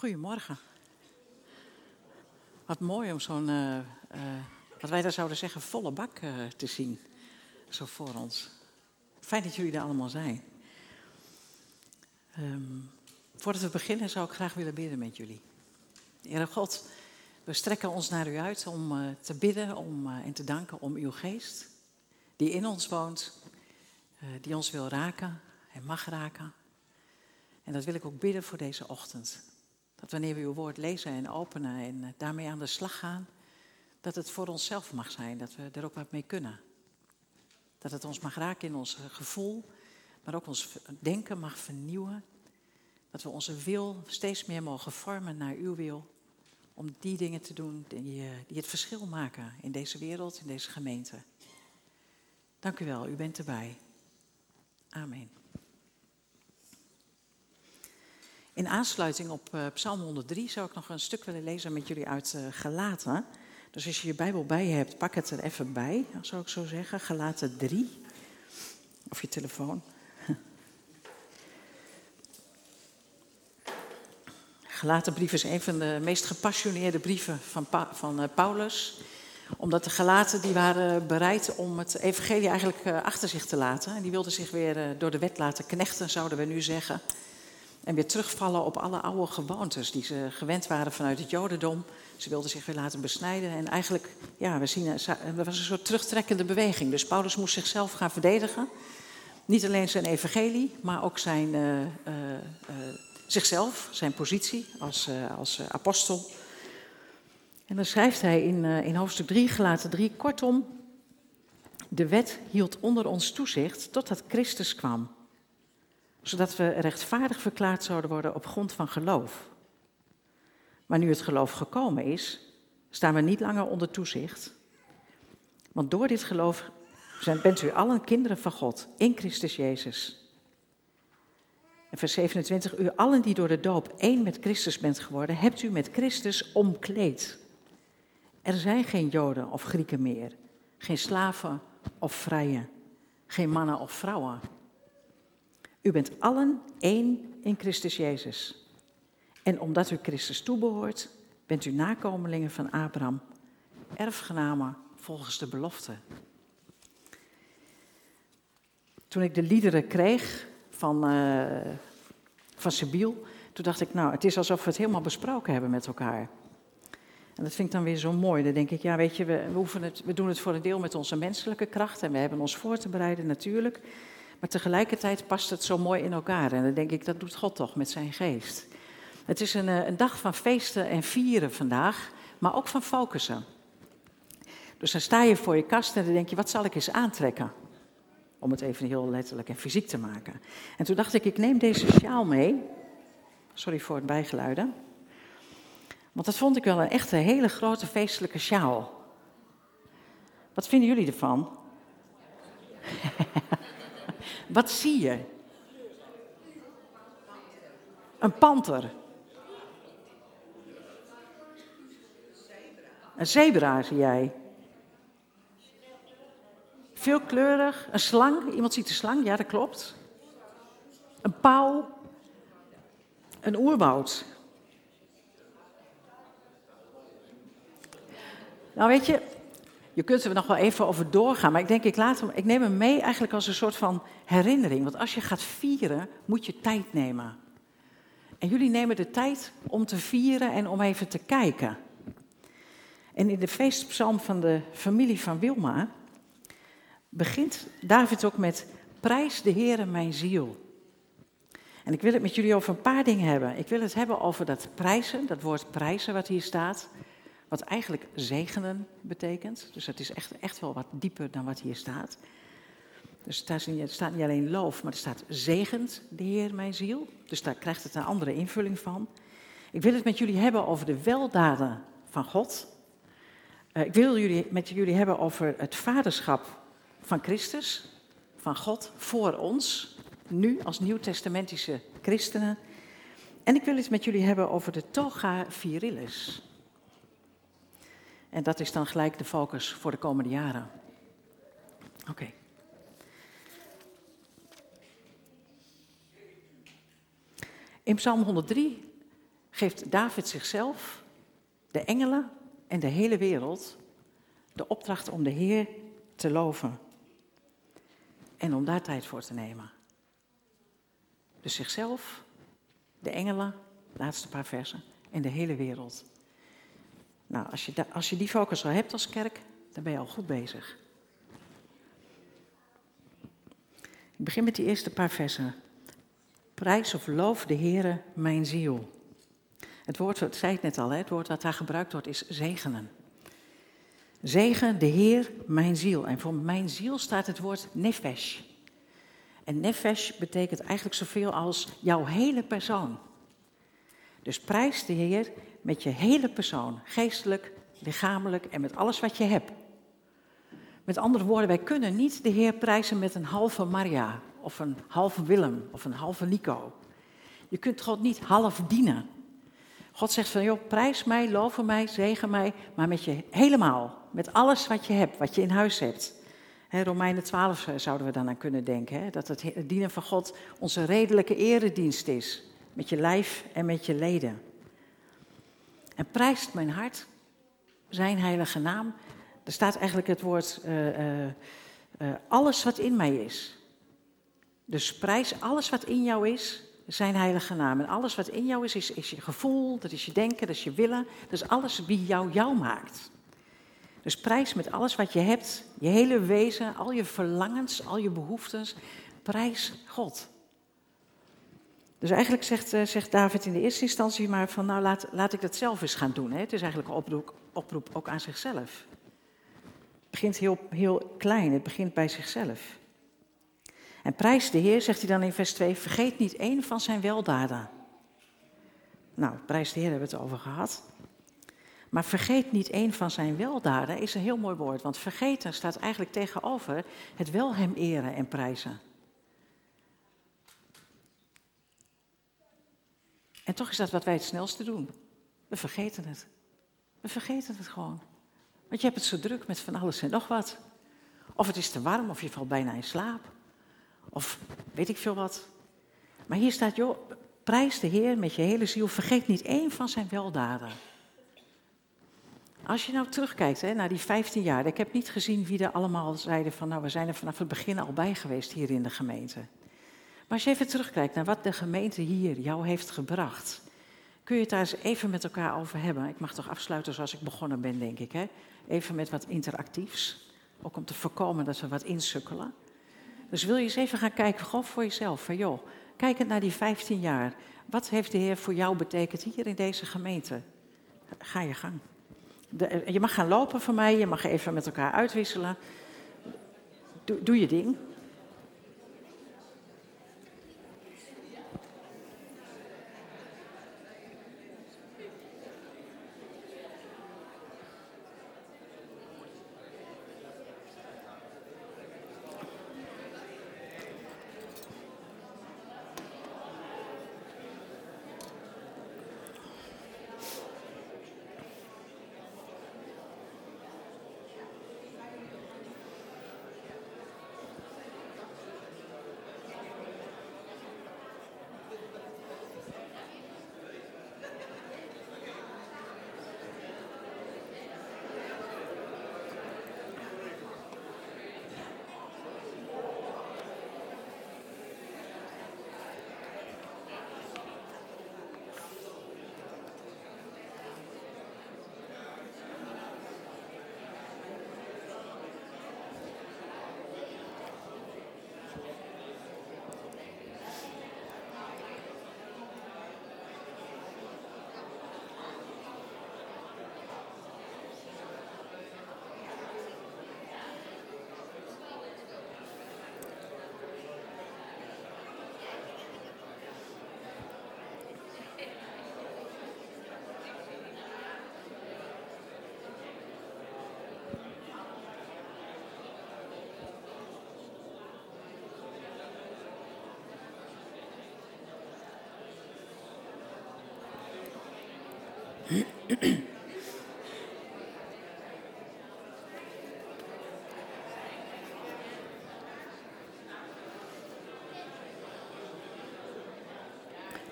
Goedemorgen. Wat mooi om zo'n, uh, uh, wat wij daar zouden zeggen, volle bak uh, te zien. Zo voor ons. Fijn dat jullie er allemaal zijn. Um, voordat we beginnen zou ik graag willen bidden met jullie. Heere God, we strekken ons naar u uit om te bidden om, en te danken om uw geest. Die in ons woont, die ons wil raken en mag raken. En dat wil ik ook bidden voor deze ochtend. Dat wanneer we uw woord lezen en openen en eh, daarmee aan de slag gaan, dat het voor onszelf mag zijn, dat we er ook wat mee kunnen. Dat het ons mag raken in ons gevoel, maar ook ons denken mag vernieuwen. Dat we onze wil steeds meer mogen vormen naar uw wil. Om die dingen te doen die, eh, die het verschil maken in deze wereld, in deze gemeente. Dank u wel, u bent erbij. Amen. In aansluiting op uh, Psalm 103 zou ik nog een stuk willen lezen met jullie uit uh, Galaten. Dus als je je Bijbel bij je hebt, pak het er even bij, zou ik zo zeggen. Galaten 3. Of je telefoon. Galatenbrief is een van de meest gepassioneerde brieven van, van uh, Paulus. Omdat de Galaten die waren bereid om het evangelie eigenlijk achter zich te laten. En die wilden zich weer door de wet laten knechten, zouden we nu zeggen. En weer terugvallen op alle oude gewoontes die ze gewend waren vanuit het Jodendom. Ze wilden zich weer laten besnijden. En eigenlijk, ja, we zien, er was een soort terugtrekkende beweging. Dus Paulus moest zichzelf gaan verdedigen. Niet alleen zijn evangelie, maar ook zijn, uh, zichzelf, zijn positie als, als apostel. En dan schrijft hij in, in hoofdstuk 3, gelaten 3, kortom, de wet hield onder ons toezicht totdat Christus kwam zodat we rechtvaardig verklaard zouden worden op grond van geloof. Maar nu het geloof gekomen is, staan we niet langer onder toezicht. Want door dit geloof bent u allen kinderen van God in Christus Jezus. En vers 27, u allen die door de doop één met Christus bent geworden, hebt u met Christus omkleed. Er zijn geen Joden of Grieken meer, geen slaven of vrije, geen mannen of vrouwen u bent allen één in Christus Jezus. En omdat u Christus toebehoort, bent u nakomelingen van Abraham, erfgenamen volgens de belofte. Toen ik de liederen kreeg van, uh, van Sibiel, toen dacht ik, nou, het is alsof we het helemaal besproken hebben met elkaar. En dat vind ik dan weer zo mooi. Dan denk ik, ja, weet je, we, het, we doen het voor een deel met onze menselijke kracht en we hebben ons voor te bereiden natuurlijk. Maar tegelijkertijd past het zo mooi in elkaar. En dan denk ik, dat doet God toch met zijn geest. Het is een, eh, een dag van feesten en vieren vandaag, maar ook van focussen. Dus dan sta je voor je kast en dan denk je, wat zal ik eens aantrekken? Om het even heel letterlijk en fysiek te maken. En toen dacht ik, ik neem deze sjaal mee. Sorry voor het bijgeluiden. Want dat vond ik wel een echte hele grote feestelijke sjaal. Wat vinden jullie ervan? Wat zie je? Een panter. Een zebra zie jij. Veelkleurig. Een slang. Iemand ziet een slang, ja dat klopt. Een pauw. Een oerwoud. Nou weet je, je kunt er nog wel even over doorgaan, maar ik denk, ik, laat ik neem hem mee eigenlijk als een soort van herinnering. Want als je gaat vieren, moet je tijd nemen. En jullie nemen de tijd om te vieren en om even te kijken. En in de feestpsalm van de familie van Wilma begint David ook met Prijs de Heere mijn ziel. En ik wil het met jullie over een paar dingen hebben. Ik wil het hebben over dat prijzen, dat woord prijzen wat hier staat. Wat eigenlijk zegenen betekent. Dus het is echt, echt wel wat dieper dan wat hier staat. Dus er staat niet alleen loof, maar er staat zegent de Heer mijn ziel. Dus daar krijgt het een andere invulling van. Ik wil het met jullie hebben over de weldaden van God. Uh, ik wil jullie, met jullie hebben over het vaderschap van Christus, van God voor ons, nu als nieuwtestamentische christenen. En ik wil het met jullie hebben over de toga virilis. En dat is dan gelijk de focus voor de komende jaren. Oké. In Psalm 103 geeft David zichzelf, de engelen en de hele wereld de opdracht om de Heer te loven. En om daar tijd voor te nemen. Dus zichzelf, de engelen, laatste paar versen, en de hele wereld. Nou, als je, als je die focus al hebt als kerk, dan ben je al goed bezig. Ik begin met die eerste paar versen. Prijs of loof de Heere mijn ziel. Het woord, ik zei het net al, het woord dat daar gebruikt wordt is zegenen. Zegen de Heer mijn ziel. En voor mijn ziel staat het woord nefesh. En nefesh betekent eigenlijk zoveel als jouw hele persoon. Dus prijs de Heer met je hele persoon, geestelijk, lichamelijk en met alles wat je hebt. Met andere woorden, wij kunnen niet de Heer prijzen met een halve Maria of een halve Willem of een halve Nico. Je kunt God niet half dienen. God zegt van, joh, prijs mij, loof mij, zegen mij, maar met je helemaal. Met alles wat je hebt, wat je in huis hebt. He, Romeinen 12 eh, zouden we dan aan kunnen denken. dat het dienen van God onze redelijke eredienst is. Met je lijf en met je leden. En prijst mijn hart, zijn heilige naam. Er staat eigenlijk het woord uh, uh, alles wat in mij is. Dus prijs alles wat in jou is, zijn heilige naam. En alles wat in jou is, is, is je gevoel, dat is je denken, dat is je willen. Dat is alles wie jou jou maakt. Dus prijs met alles wat je hebt, je hele wezen, al je verlangens, al je behoeftes. Prijs God. Dus eigenlijk zegt, uh, zegt David in de eerste instantie maar van nou laat, laat ik dat zelf eens gaan doen. Hè. Het is eigenlijk een oproep, oproep ook aan zichzelf. Het begint heel, heel klein, het begint bij zichzelf. En prijs de Heer, zegt hij dan in vers 2, vergeet niet één van zijn weldaden. Nou, prijs de Heer hebben we het over gehad. Maar vergeet niet één van zijn weldaden is een heel mooi woord. Want vergeten staat eigenlijk tegenover het wel hem eren en prijzen. En toch is dat wat wij het snelste doen. We vergeten het. We vergeten het gewoon. Want je hebt het zo druk met van alles en nog wat. Of het is te warm, of je valt bijna in slaap. Of weet ik veel wat. Maar hier staat, joh, prijs de Heer met je hele ziel. Vergeet niet één van zijn weldaden. Als je nou terugkijkt hè, naar die 15 jaar. Ik heb niet gezien wie er allemaal zeiden van, nou, we zijn er vanaf het begin al bij geweest hier in de gemeente. Maar als je even terugkijkt naar wat de gemeente hier jou heeft gebracht. Kun je het daar eens even met elkaar over hebben? Ik mag toch afsluiten zoals ik begonnen ben, denk ik. Hè? Even met wat interactiefs. Ook om te voorkomen dat we wat insukkelen. Dus wil je eens even gaan kijken, gewoon voor jezelf. Van joh, kijkend naar die 15 jaar. Wat heeft de Heer voor jou betekend hier in deze gemeente? Ga je gang. De, je mag gaan lopen voor mij, je mag even met elkaar uitwisselen. Doe je ding.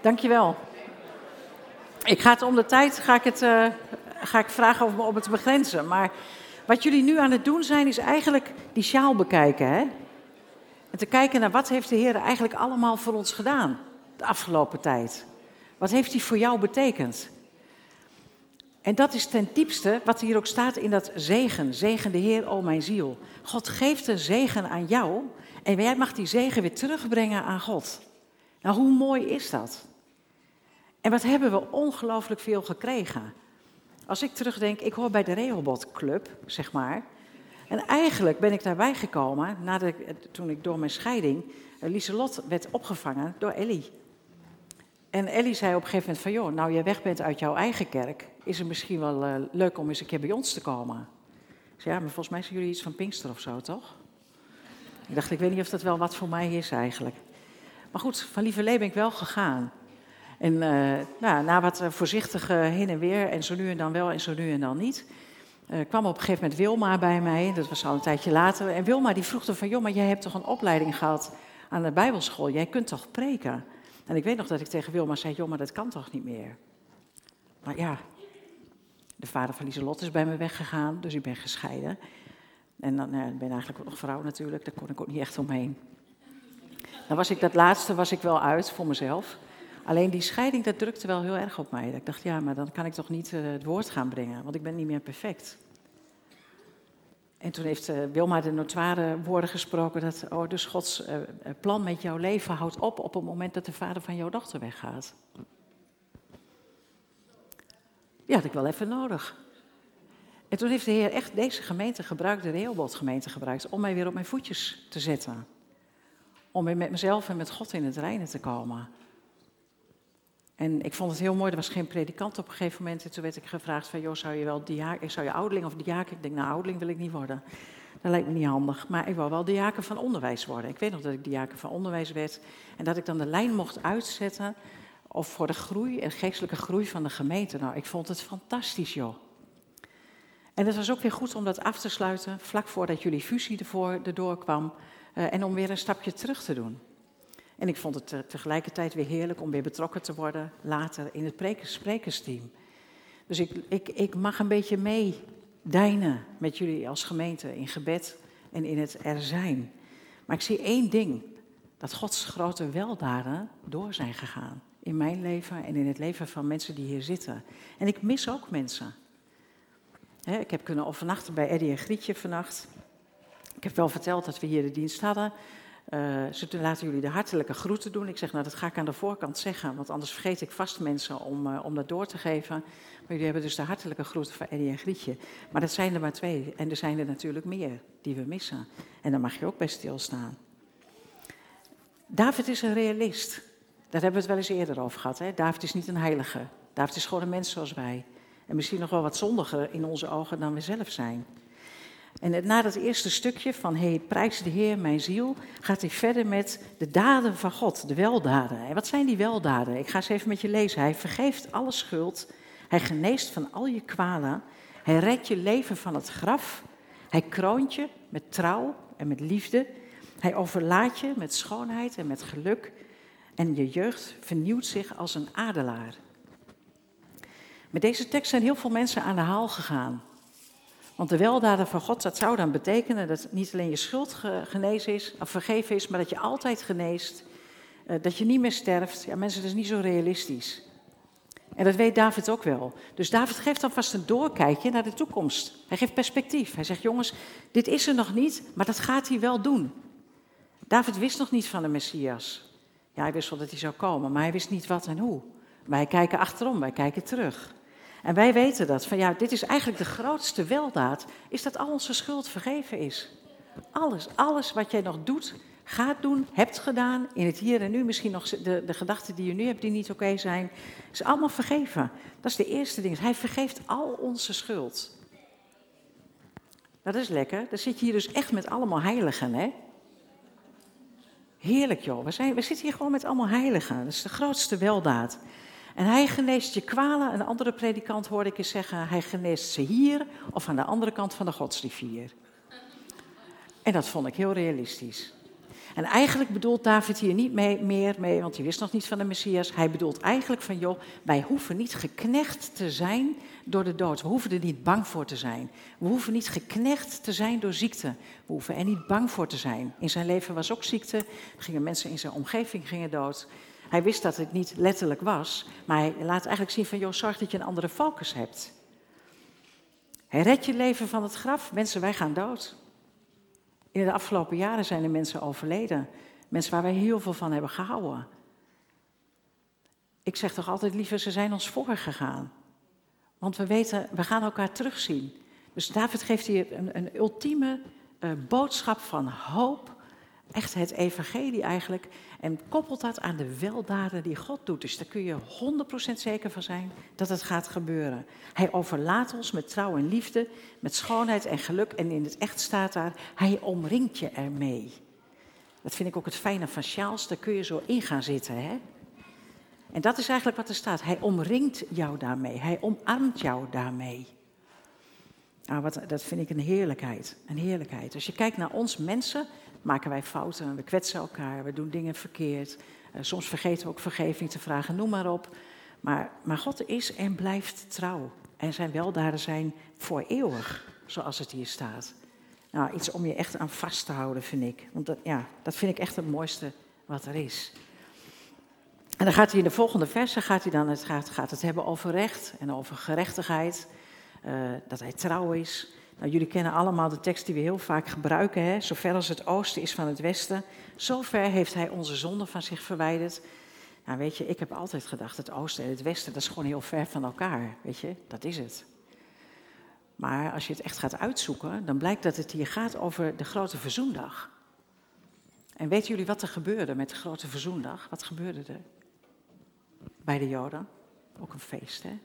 Dankjewel. Ik ga het om de tijd ga ik het, uh, ga ik vragen om, om het te begrenzen. Maar wat jullie nu aan het doen zijn, is eigenlijk die sjaal bekijken. Hè? En te kijken naar wat heeft de Heer eigenlijk allemaal voor ons gedaan de afgelopen tijd. Wat heeft hij voor jou betekend? En dat is ten diepste wat hier ook staat in dat zegen. Zegen de Heer, o mijn ziel. God geeft een zegen aan jou en jij mag die zegen weer terugbrengen aan God. Nou, hoe mooi is dat? En wat hebben we ongelooflijk veel gekregen? Als ik terugdenk, ik hoor bij de Rehoboth Club, zeg maar. En eigenlijk ben ik daarbij gekomen nadat, toen ik door mijn scheiding, eh, Lieselot werd opgevangen door Ellie. En Ellie zei op een gegeven moment van, joh, nou je weg bent uit jouw eigen kerk, is het misschien wel uh, leuk om eens een keer bij ons te komen. Ik zei, ja, maar volgens mij zijn jullie iets van Pinkster of zo, toch? Ik dacht, ik weet niet of dat wel wat voor mij is eigenlijk. Maar goed, van Lieverlee ben ik wel gegaan. En uh, nou, na wat voorzichtige heen en weer, en zo nu en dan wel en zo nu en dan niet, uh, kwam op een gegeven moment Wilma bij mij, dat was al een tijdje later. En Wilma die vroeg er van, joh, maar jij hebt toch een opleiding gehad aan de bijbelschool, jij kunt toch preken? En ik weet nog dat ik tegen Wilma zei, joh, maar dat kan toch niet meer? Maar ja, de vader van Lieselot is bij me weggegaan, dus ik ben gescheiden. En dan ben eigenlijk ook nog vrouw natuurlijk, daar kon ik ook niet echt omheen. Dan was ik dat laatste was ik wel uit voor mezelf. Alleen die scheiding, dat drukte wel heel erg op mij. Ik dacht, ja, maar dan kan ik toch niet uh, het woord gaan brengen, want ik ben niet meer perfect. En toen heeft uh, Wilma de notoire woorden gesproken dat, oh, dus Gods uh, plan met jouw leven houdt op op het moment dat de vader van jouw dochter weggaat. Die had ik wel even nodig. En toen heeft de Heer echt deze gemeente gebruikt, de Rehoboth gemeente gebruikt, om mij weer op mijn voetjes te zetten. Om weer met mezelf en met God in het reinen te komen. En ik vond het heel mooi, er was geen predikant op een gegeven moment. En toen werd ik gevraagd van, joh, zou je wel diaken, zou je ouderling of diaken? Ik denk, nou, ouderling wil ik niet worden. Dat lijkt me niet handig. Maar ik wou wel diaken van onderwijs worden. Ik weet nog dat ik diaken van onderwijs werd. En dat ik dan de lijn mocht uitzetten of voor de groei en geestelijke groei van de gemeente. Nou, ik vond het fantastisch, joh. En het was ook weer goed om dat af te sluiten, vlak voordat jullie fusie erdoor kwam. Uh, en om weer een stapje terug te doen. En ik vond het tegelijkertijd weer heerlijk om weer betrokken te worden later in het sprekersteam. Dus ik, ik, ik mag een beetje meedijnen met jullie als gemeente in gebed en in het er zijn. Maar ik zie één ding, dat Gods grote weldaden door zijn gegaan. In mijn leven en in het leven van mensen die hier zitten. En ik mis ook mensen. ik heb kunnen overnachten bij Eddie en Grietje vannacht. Ik heb wel verteld dat we hier de dienst hadden. Uh, ze laten jullie de hartelijke groeten doen. Ik zeg, nou dat ga ik aan de voorkant zeggen, want anders vergeet ik vast mensen om, uh, om dat door te geven. Maar jullie hebben dus de hartelijke groeten van Eddie en Grietje. Maar dat zijn er maar twee. En er zijn er natuurlijk meer die we missen. En daar mag je ook bij stilstaan. David is een realist. Daar hebben we het wel eens eerder over gehad. Hè? David is niet een heilige. David is gewoon een mens zoals wij. En misschien nog wel wat zondiger in onze ogen dan we zelf zijn. En na dat eerste stukje van hey, prijs de Heer mijn ziel, gaat hij verder met de daden van God, de weldaden. En wat zijn die weldaden? Ik ga ze even met je lezen. Hij vergeeft alle schuld, hij geneest van al je kwalen, hij redt je leven van het graf, hij kroont je met trouw en met liefde, hij overlaat je met schoonheid en met geluk en je jeugd vernieuwt zich als een adelaar. Met deze tekst zijn heel veel mensen aan de haal gegaan. Want de weldaden van God, dat zou dan betekenen dat niet alleen je schuld genezen is, of vergeven is, maar dat je altijd geneest. Eh, dat je niet meer sterft. Ja, mensen, dat is niet zo realistisch. En dat weet David ook wel. Dus David geeft dan vast een doorkijkje naar de toekomst. Hij geeft perspectief. Hij zegt, jongens, dit is er nog niet, maar dat gaat hij wel doen. David wist nog niet van de Messias. Ja, hij wist wel dat hij zou komen, maar hij wist niet wat en hoe. Wij kijken achterom, wij kijken terug. En wij weten dat, van ja, dit is eigenlijk de grootste weldaad, is dat al onze schuld vergeven is. Alles, alles wat jij nog doet, gaat doen, hebt gedaan, in het hier en nu, misschien nog de, de gedachten die je nu hebt die niet oké zijn, is allemaal vergeven. Dat is de eerste ding. Hij vergeeft al onze schuld. Dat is lekker. Dan zit je hier dus echt met allemaal heiligen, hè? Heerlijk joh, we, zijn, we zitten hier gewoon met allemaal heiligen. Dat is de grootste weldaad. En hij geneest je kwalen. Een andere predikant hoorde ik eens zeggen: hij geneest ze hier of aan de andere kant van de godsrivier. En dat vond ik heel realistisch. En eigenlijk bedoelt David hier niet mee, meer mee, want hij wist nog niet van de Messias. Hij bedoelt eigenlijk van, joh, wij hoeven niet geknecht te zijn door de dood. We hoeven er niet bang voor te zijn. We hoeven niet geknecht te zijn door ziekte. We hoeven er niet bang voor te zijn. In zijn leven was ook ziekte. Gingen mensen in zijn omgeving gingen dood. Hij wist dat het niet letterlijk was, maar hij laat eigenlijk zien van, joh, zorg dat je een andere focus hebt. Hij redt je leven van het graf. Mensen, wij gaan dood. In de afgelopen jaren zijn er mensen overleden. Mensen waar wij heel veel van hebben gehouden. Ik zeg toch altijd liever, ze zijn ons voorgegaan. Want we weten, we gaan elkaar terugzien. Dus David geeft hier een, een ultieme uh, boodschap van hoop echt het evangelie eigenlijk. En koppelt dat aan de weldaden die God doet. Dus daar kun je 100% zeker van zijn dat het gaat gebeuren. Hij overlaat ons met trouw en liefde, met schoonheid en geluk. En in het echt staat daar, hij omringt je ermee. Dat vind ik ook het fijne van Charles, daar kun je zo in gaan zitten. Hè? En dat is eigenlijk wat er staat. Hij omringt jou daarmee. Hij omarmt jou daarmee. Nou, wat, dat vind ik een heerlijkheid. Een heerlijkheid. Als je kijkt naar ons mensen, maken wij fouten, we kwetsen elkaar, we doen dingen verkeerd. Uh, soms vergeten we ook vergeving te vragen, noem maar op. Maar, maar God is en blijft trouw. En zijn weldaden zijn voor eeuwig, zoals het hier staat. Nou, iets om je echt aan vast te houden, vind ik. Want dat, ja, dat vind ik echt het mooiste wat er is. En dan gaat hij in de volgende versen gaat hij dan het, gaat, gaat het hebben over recht en over gerechtigheid. Uh, dat hij trouw is. Nou, jullie kennen allemaal de tekst die we heel vaak gebruiken. Hè? Zover als het oosten is van het westen, zover heeft hij onze zonde van zich verwijderd. Nou, weet je, ik heb altijd gedacht, het oosten en het westen, dat is gewoon heel ver van elkaar. Weet je, dat is het. Maar als je het echt gaat uitzoeken, dan blijkt dat het hier gaat over de grote verzoendag. En weten jullie wat er gebeurde met de grote verzoendag? Wat gebeurde er? Bij de Joden? Ook een feest, hè?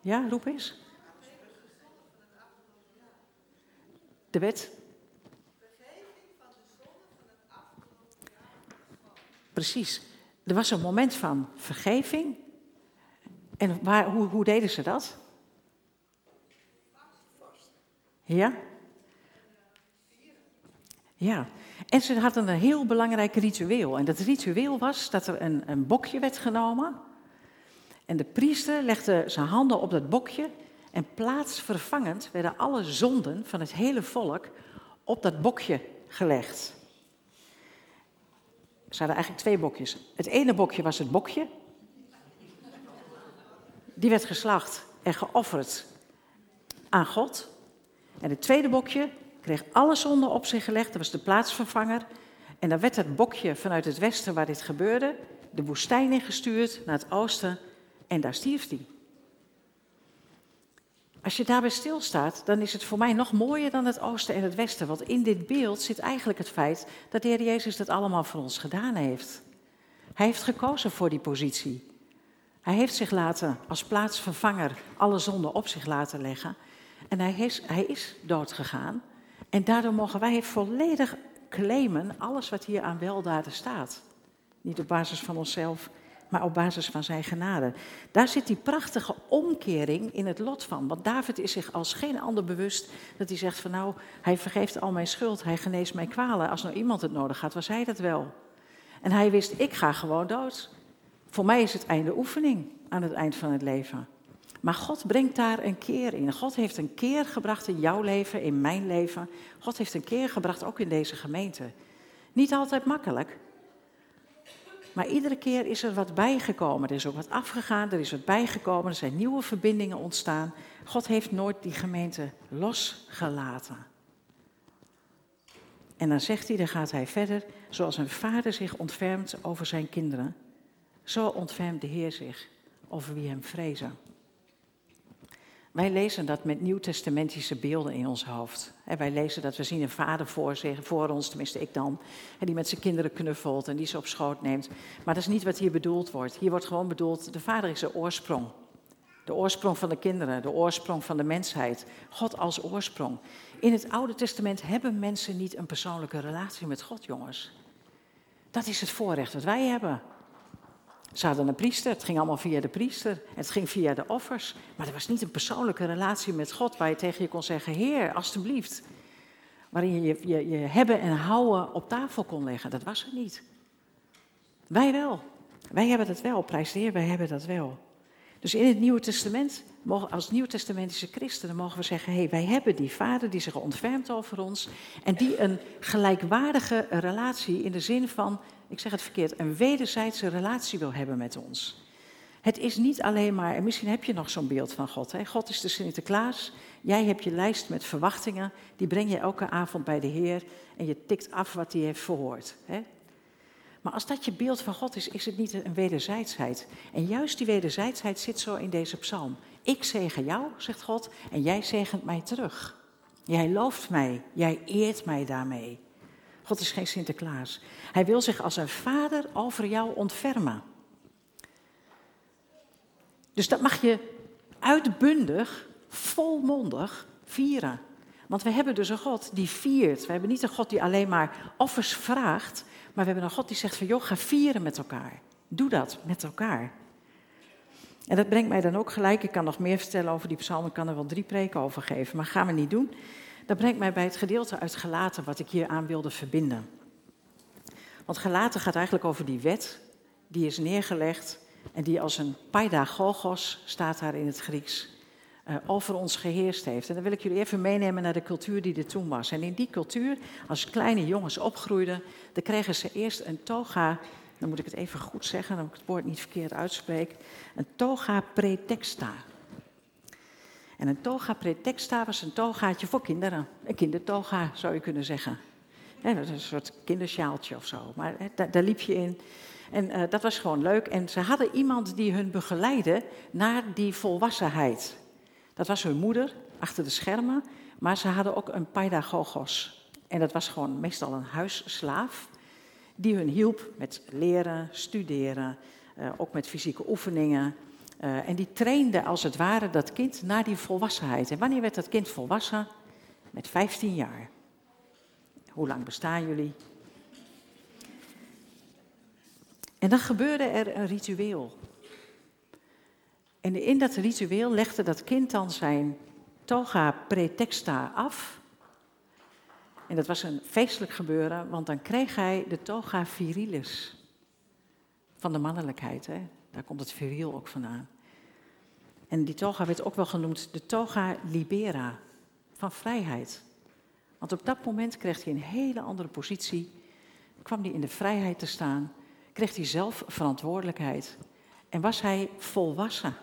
Ja, roep eens. De wet. Precies. Er was een moment van vergeving. En waar, hoe, deden ze dat? Ja? Ja. En ze hadden een heel belangrijk ritueel. En dat ritueel was dat er een, een bokje werd genomen. En de priester legde zijn handen op dat bokje en plaatsvervangend werden alle zonden van het hele volk op dat bokje gelegd. Ze hadden eigenlijk twee bokjes. Het ene bokje was het bokje. Die werd geslacht en geofferd aan God. En het tweede bokje kreeg alle zonden op zich gelegd. Dat was de plaatsvervanger. En dan werd het bokje vanuit het westen waar dit gebeurde, de woestijn ingestuurd naar het oosten en daar stierf hij. Als je daarbij stilstaat, dan is het voor mij nog mooier dan het oosten en het westen. Want in dit beeld zit eigenlijk het feit dat de Heer Jezus dat allemaal voor ons gedaan heeft. Hij heeft gekozen voor die positie. Hij heeft zich laten als plaatsvervanger alle zonden op zich laten leggen. En hij is, hij is doodgegaan. En daardoor mogen wij volledig claimen alles wat hier aan weldaden staat. Niet op basis van onszelf, maar op basis van zijn genade. Daar zit die prachtige omkering in het lot van. Want David is zich als geen ander bewust dat hij zegt van nou, hij vergeeft al mijn schuld, hij geneest mijn kwalen. Als nou iemand het nodig had, was hij dat wel. En hij wist, ik ga gewoon dood. Voor mij is het einde oefening aan het eind van het leven. Maar God brengt daar een keer in. God heeft een keer gebracht in jouw leven, in mijn leven. God heeft een keer gebracht ook in deze gemeente. Niet altijd makkelijk, maar iedere keer is er wat bijgekomen. Er is ook wat afgegaan, er is wat bijgekomen, er zijn nieuwe verbindingen ontstaan. God heeft nooit die gemeente losgelaten. En dan zegt hij, dan gaat hij verder, zoals een vader zich ontfermt over zijn kinderen, zo ontfermt de Heer zich over wie hem vrezen. Wij lezen dat met nieuwtestamentische beelden in ons hoofd. wij lezen dat we zien een vader voor, zich, voor ons, tenminste ik dan, die met zijn kinderen knuffelt en die ze op schoot neemt. Maar dat is niet wat hier bedoeld wordt. Hier wordt gewoon bedoeld, de vader is de oorsprong. De oorsprong van de kinderen, de oorsprong van de mensheid. God als oorsprong. In het Oude Testament hebben mensen niet een persoonlijke relatie met God, jongens. Dat is het voorrecht dat wij hebben. Ze hadden een priester, het ging allemaal via de priester, het ging via de offers. Maar er was niet een persoonlijke relatie met God waar je tegen je kon zeggen, Heer, alstublieft. waarin je, je je hebben en houden op tafel kon leggen. Dat was er niet. Wij wel. Wij hebben dat wel, prijs de Heer, wij hebben dat wel. Dus in het Nieuwe Testament, als Nieuwtestamentische christenen, mogen we zeggen: hé, hey, wij hebben die vader die zich ontfermt over ons. En die een gelijkwaardige relatie in de zin van, ik zeg het verkeerd, een wederzijdse relatie wil hebben met ons. Het is niet alleen maar, en misschien heb je nog zo'n beeld van God. Hè? God is de Sinterklaas. Jij hebt je lijst met verwachtingen. Die breng je elke avond bij de Heer. En je tikt af wat hij heeft verhoord. Hè? Maar als dat je beeld van God is, is het niet een wederzijdsheid. En juist die wederzijdsheid zit zo in deze psalm. Ik zegen jou, zegt God, en jij zegent mij terug. Jij looft mij, jij eert mij daarmee. God is geen Sinterklaas. Hij wil zich als een vader over jou ontfermen. Dus dat mag je uitbundig, volmondig vieren. Want we hebben dus een God die viert. We hebben niet een God die alleen maar offers vraagt, maar we hebben een God die zegt van joh, ga vieren met elkaar. Doe dat met elkaar. En dat brengt mij dan ook gelijk, ik kan nog meer vertellen over die psalm, ik kan er wel drie preken over geven, maar gaan we niet doen. Dat brengt mij bij het gedeelte uit Gelaten wat ik hier aan wilde verbinden. Want Gelaten gaat eigenlijk over die wet, die is neergelegd en die als een paidagogos, staat daar in het Grieks, uh, over ons geheerst heeft. En dan wil ik jullie even meenemen naar de cultuur die er toen was. En in die cultuur, als kleine jongens opgroeiden, dan kregen ze eerst een toga, dan moet ik het even goed zeggen, dan ik het woord niet verkeerd uitspreek, een toga pretexta. En een toga pretexta was een togaatje voor kinderen. Een kindertoga zou je kunnen zeggen. dat is een soort kindersjaaltje of zo. Maar daar, liep je in. En uh, dat was gewoon leuk. En ze hadden iemand die hun begeleidde naar die volwassenheid. Dat was hun moeder, achter de schermen. Maar ze hadden ook een pedagogos. En dat was gewoon meestal een huisslaaf. Die hun hielp met leren, studeren, uh, ook met fysieke oefeningen. Uh, en die trainde als het ware dat kind naar die volwassenheid. En wanneer werd dat kind volwassen? Met 15 jaar. Hoe lang bestaan jullie? En dan gebeurde er een ritueel. En in dat ritueel legde dat kind dan zijn toga pretexta af. En dat was een feestelijk gebeuren, want dan kreeg hij de toga virilis. Van de mannelijkheid, hè? Daar komt het viriel ook vandaan. En die toga werd ook wel genoemd de toga libera, van vrijheid. Want op dat moment kreeg hij een hele andere positie, kwam hij in de vrijheid te staan kreeg hij zelf verantwoordelijkheid en was hij volwassen.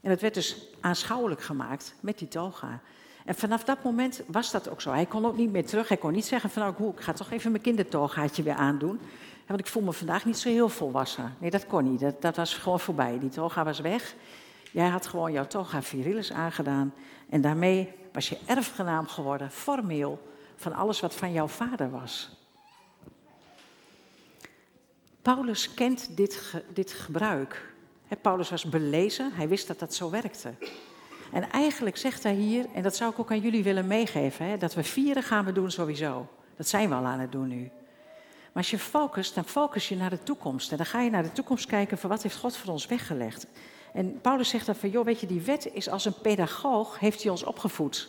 En het werd dus aanschouwelijk gemaakt met die toga. En vanaf dat moment was dat ook zo. Hij kon ook niet meer terug. Hij kon niet zeggen van nou, ik ga toch even mijn kindertogaatje weer aandoen. Want ik voel me vandaag niet zo heel volwassen. Nee, dat kon niet. Dat, dat was gewoon voorbij. Die toga was weg. Jij had gewoon jouw toga virilis aangedaan. En daarmee was je erfgenaam geworden, formeel, van alles wat van jouw vader was. Paulus kent dit, dit gebruik. Paulus was belezen, hij wist dat dat zo werkte. En eigenlijk zegt hij hier, en dat zou ik ook aan jullie willen meegeven, dat we vieren gaan we doen sowieso. Dat zijn we al aan het doen nu. Maar als je focust, dan focus je naar de toekomst. En dan ga je naar de toekomst kijken van wat heeft God voor ons weggelegd. En Paulus zegt dan van, joh, weet je, die wet is als een pedagoog, heeft hij ons opgevoed.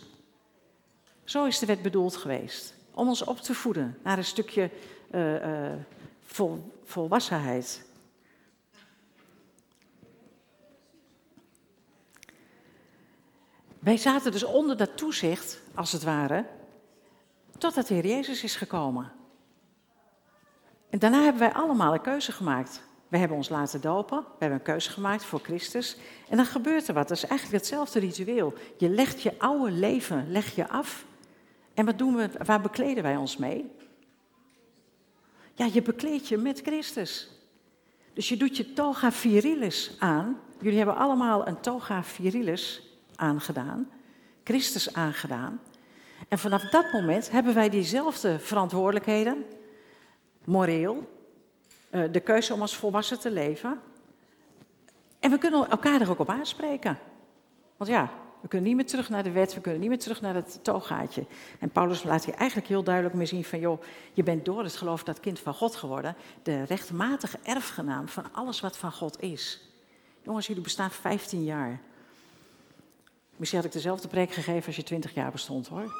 Zo is de wet bedoeld geweest. Om ons op te voeden naar een stukje uh, vol, volwassenheid. Wij zaten dus onder dat toezicht, als het ware, totdat de Heer Jezus is gekomen. En daarna hebben wij allemaal een keuze gemaakt. We hebben ons laten dopen, we hebben een keuze gemaakt voor Christus. En dan gebeurt er wat. Dat is eigenlijk hetzelfde ritueel. Je legt je oude leven leg je af. En wat doen we, waar bekleden wij ons mee? Ja, je bekleed je met Christus. Dus je doet je toga virilis aan. Jullie hebben allemaal een toga virilis aangedaan. Christus aangedaan. En vanaf dat moment hebben wij diezelfde verantwoordelijkheden. Moreel. Eh, de keuze om als volwassen te leven. En we kunnen elkaar er ook op aanspreken. Want ja, we kunnen niet meer terug naar de wet, we kunnen niet meer terug naar het togaatje. En Paulus laat hier eigenlijk heel duidelijk mee zien van, joh, je bent door het geloof dat kind van God geworden, de rechtmatige erfgenaam van alles wat van God is. Jongens, jullie bestaan 15 jaar. Misschien had ik dezelfde preek gegeven als je 20 jaar bestond hoor.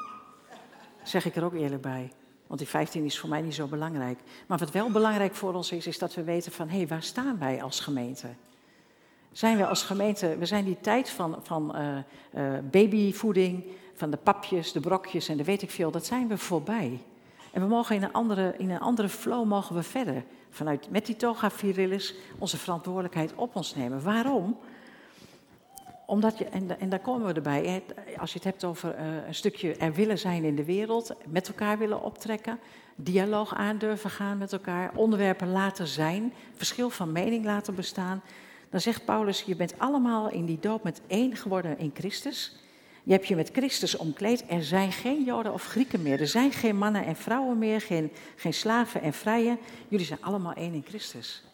Zeg ik er ook eerlijk bij. Want die 15 is voor mij niet zo belangrijk. Maar wat wel belangrijk voor ons is, is dat we weten van hé, hey, waar staan wij als gemeente? Zijn we als gemeente, we zijn die tijd van, van uh, uh, babyvoeding, van de papjes, de brokjes en de weet ik veel, dat zijn we voorbij. En we mogen in een andere, in een andere flow mogen we verder. Vanuit met die toga virilis onze verantwoordelijkheid op ons nemen. Waarom? Omdat je, en, en daar komen we erbij, als je het hebt over uh, een stukje er willen zijn in de wereld, met elkaar willen optrekken, dialoog aandurven gaan met elkaar, onderwerpen laten zijn, verschil van mening laten bestaan. Dan zegt Paulus, je bent allemaal in die doop met één geworden in Christus. Je hebt je met Christus omkleed. Er zijn geen Joden of Grieken meer. Er zijn geen mannen en vrouwen meer. Geen, geen slaven en vrije. Jullie zijn allemaal één in Christus.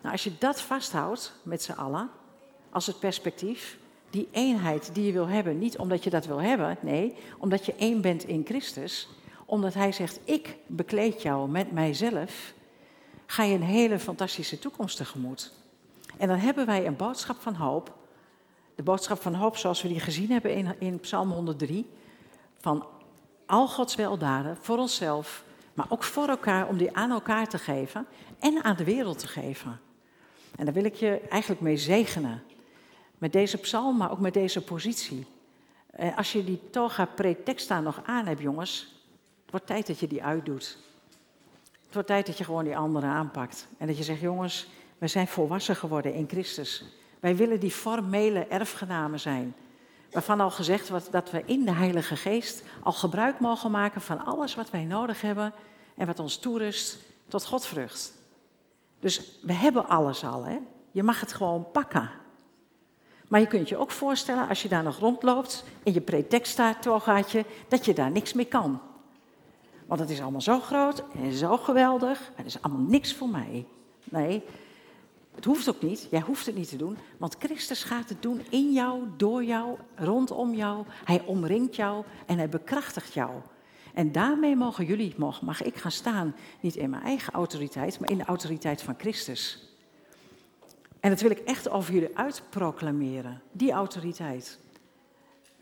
Nou, als je dat vasthoudt met z'n allen, als het perspectief, die eenheid die je wil hebben, niet omdat je dat wil hebben, nee, omdat je één bent in Christus, omdat Hij zegt, ik bekleed jou met mijzelf, ga je een hele fantastische toekomst tegemoet. En dan hebben wij een boodschap van hoop de boodschap van hoop zoals we die gezien hebben in, Psalm 103. Van al Gods weldaden voor onszelf, maar ook voor elkaar om die aan elkaar te geven en aan de wereld te geven. En daar wil ik je eigenlijk mee zegenen. Met deze psalm, maar ook met deze positie. Eh, als je die toga pretexta nog aan hebt, jongens, het wordt tijd dat je die uitdoet. Het wordt tijd dat je gewoon die anderen aanpakt. En dat je zegt, jongens, we zijn volwassen geworden in Christus. Wij willen die formele erfgenamen zijn. Waarvan al gezegd wordt dat we in de Heilige Geest al gebruik mogen maken van alles wat wij nodig hebben en wat ons toerust tot Godvrucht. Dus we hebben alles al, hè? Je mag het gewoon pakken. Maar je kunt je ook voorstellen, als je daar nog rondloopt, in je pretexta togaatje, dat je daar niks mee kan. Want het is allemaal zo groot en zo geweldig, het is allemaal niks voor mij. Nee, het hoeft ook niet, jij hoeft het niet te doen, want Christus gaat het doen in jou, door jou, rondom jou. Hij omringt jou en hij bekrachtigt jou. En daarmee mogen jullie, mag ik gaan staan, niet in mijn eigen autoriteit, maar in de autoriteit van Christus. En dat wil ik echt over jullie uitproclameren, die autoriteit.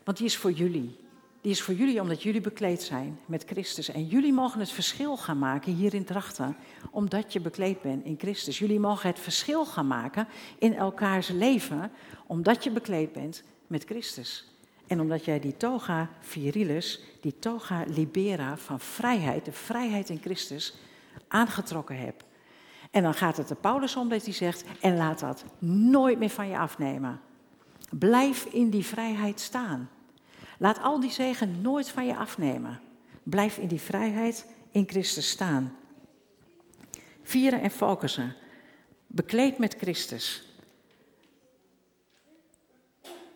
Want die is voor jullie. Die is voor jullie omdat jullie bekleed zijn met Christus. En jullie mogen het verschil gaan maken hier in Drachten, omdat je bekleed bent in Christus. Jullie mogen het verschil gaan maken in elkaars leven, omdat je bekleed bent met Christus. En omdat jij die toga virilis, die toga libera van vrijheid, de vrijheid in Christus, aangetrokken hebt. En dan gaat het de Paulus om dat hij zegt, en laat dat nooit meer van je afnemen. Blijf in die vrijheid staan. Laat al die zegen nooit van je afnemen. Blijf in die vrijheid in Christus staan. Vieren en focussen. Bekleed met Christus.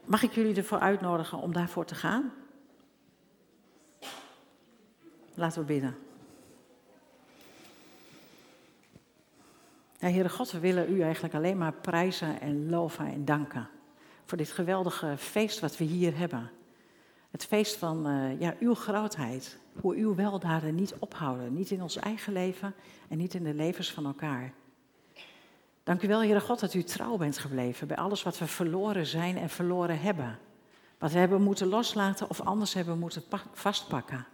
Mag ik jullie ervoor uitnodigen om daarvoor te gaan? Laten we bidden. Ja, Heere God, we willen u eigenlijk alleen maar prijzen en loven en danken. Voor dit geweldige feest wat we hier hebben. Het feest van uh, ja, uw grootheid. Hoe uw weldaden niet ophouden. Niet in ons eigen leven en niet in de levens van elkaar. Dank u wel, Heere God, dat u trouw bent gebleven bij alles wat we verloren zijn en verloren hebben. Wat we hebben moeten loslaten of anders hebben moeten vastpakken.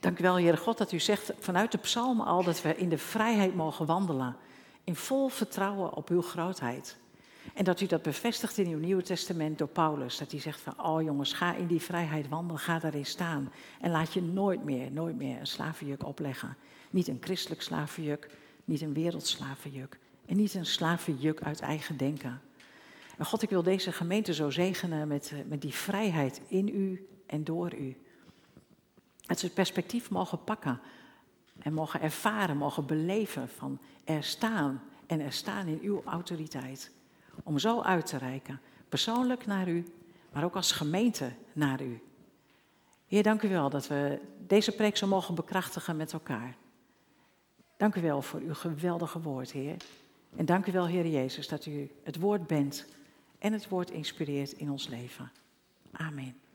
Dank u wel, Heere God, dat u zegt vanuit de psalmen al dat we in de vrijheid mogen wandelen. In vol vertrouwen op uw grootheid. En dat u dat bevestigt in uw Nieuwe Testament door Paulus. Dat hij zegt van, oh jongens, ga in die vrijheid wandelen, ga daarin staan. En laat je nooit meer, nooit meer een slavenjuk opleggen. Niet een christelijk slavenjuk, niet een wereldslavenjuk. En niet een slavenjuk uit eigen denken. En God, ik wil deze gemeente zo zegenen met, eh, met die vrijheid in u en door u. Dat ze het perspectief mogen pakken en mogen ervaren, mogen beleven van er staan en er staan in uw autoriteit om zo uit te reiken. Persoonlijk naar u, maar ook als gemeente naar u. Heer, dank u wel dat we deze preek zo mogen bekrachtigen met elkaar. Dank u wel voor uw geweldige woord, Heer. En dank u wel, Heer Jezus, dat u het woord bent en het woord inspireert in ons leven. Amen.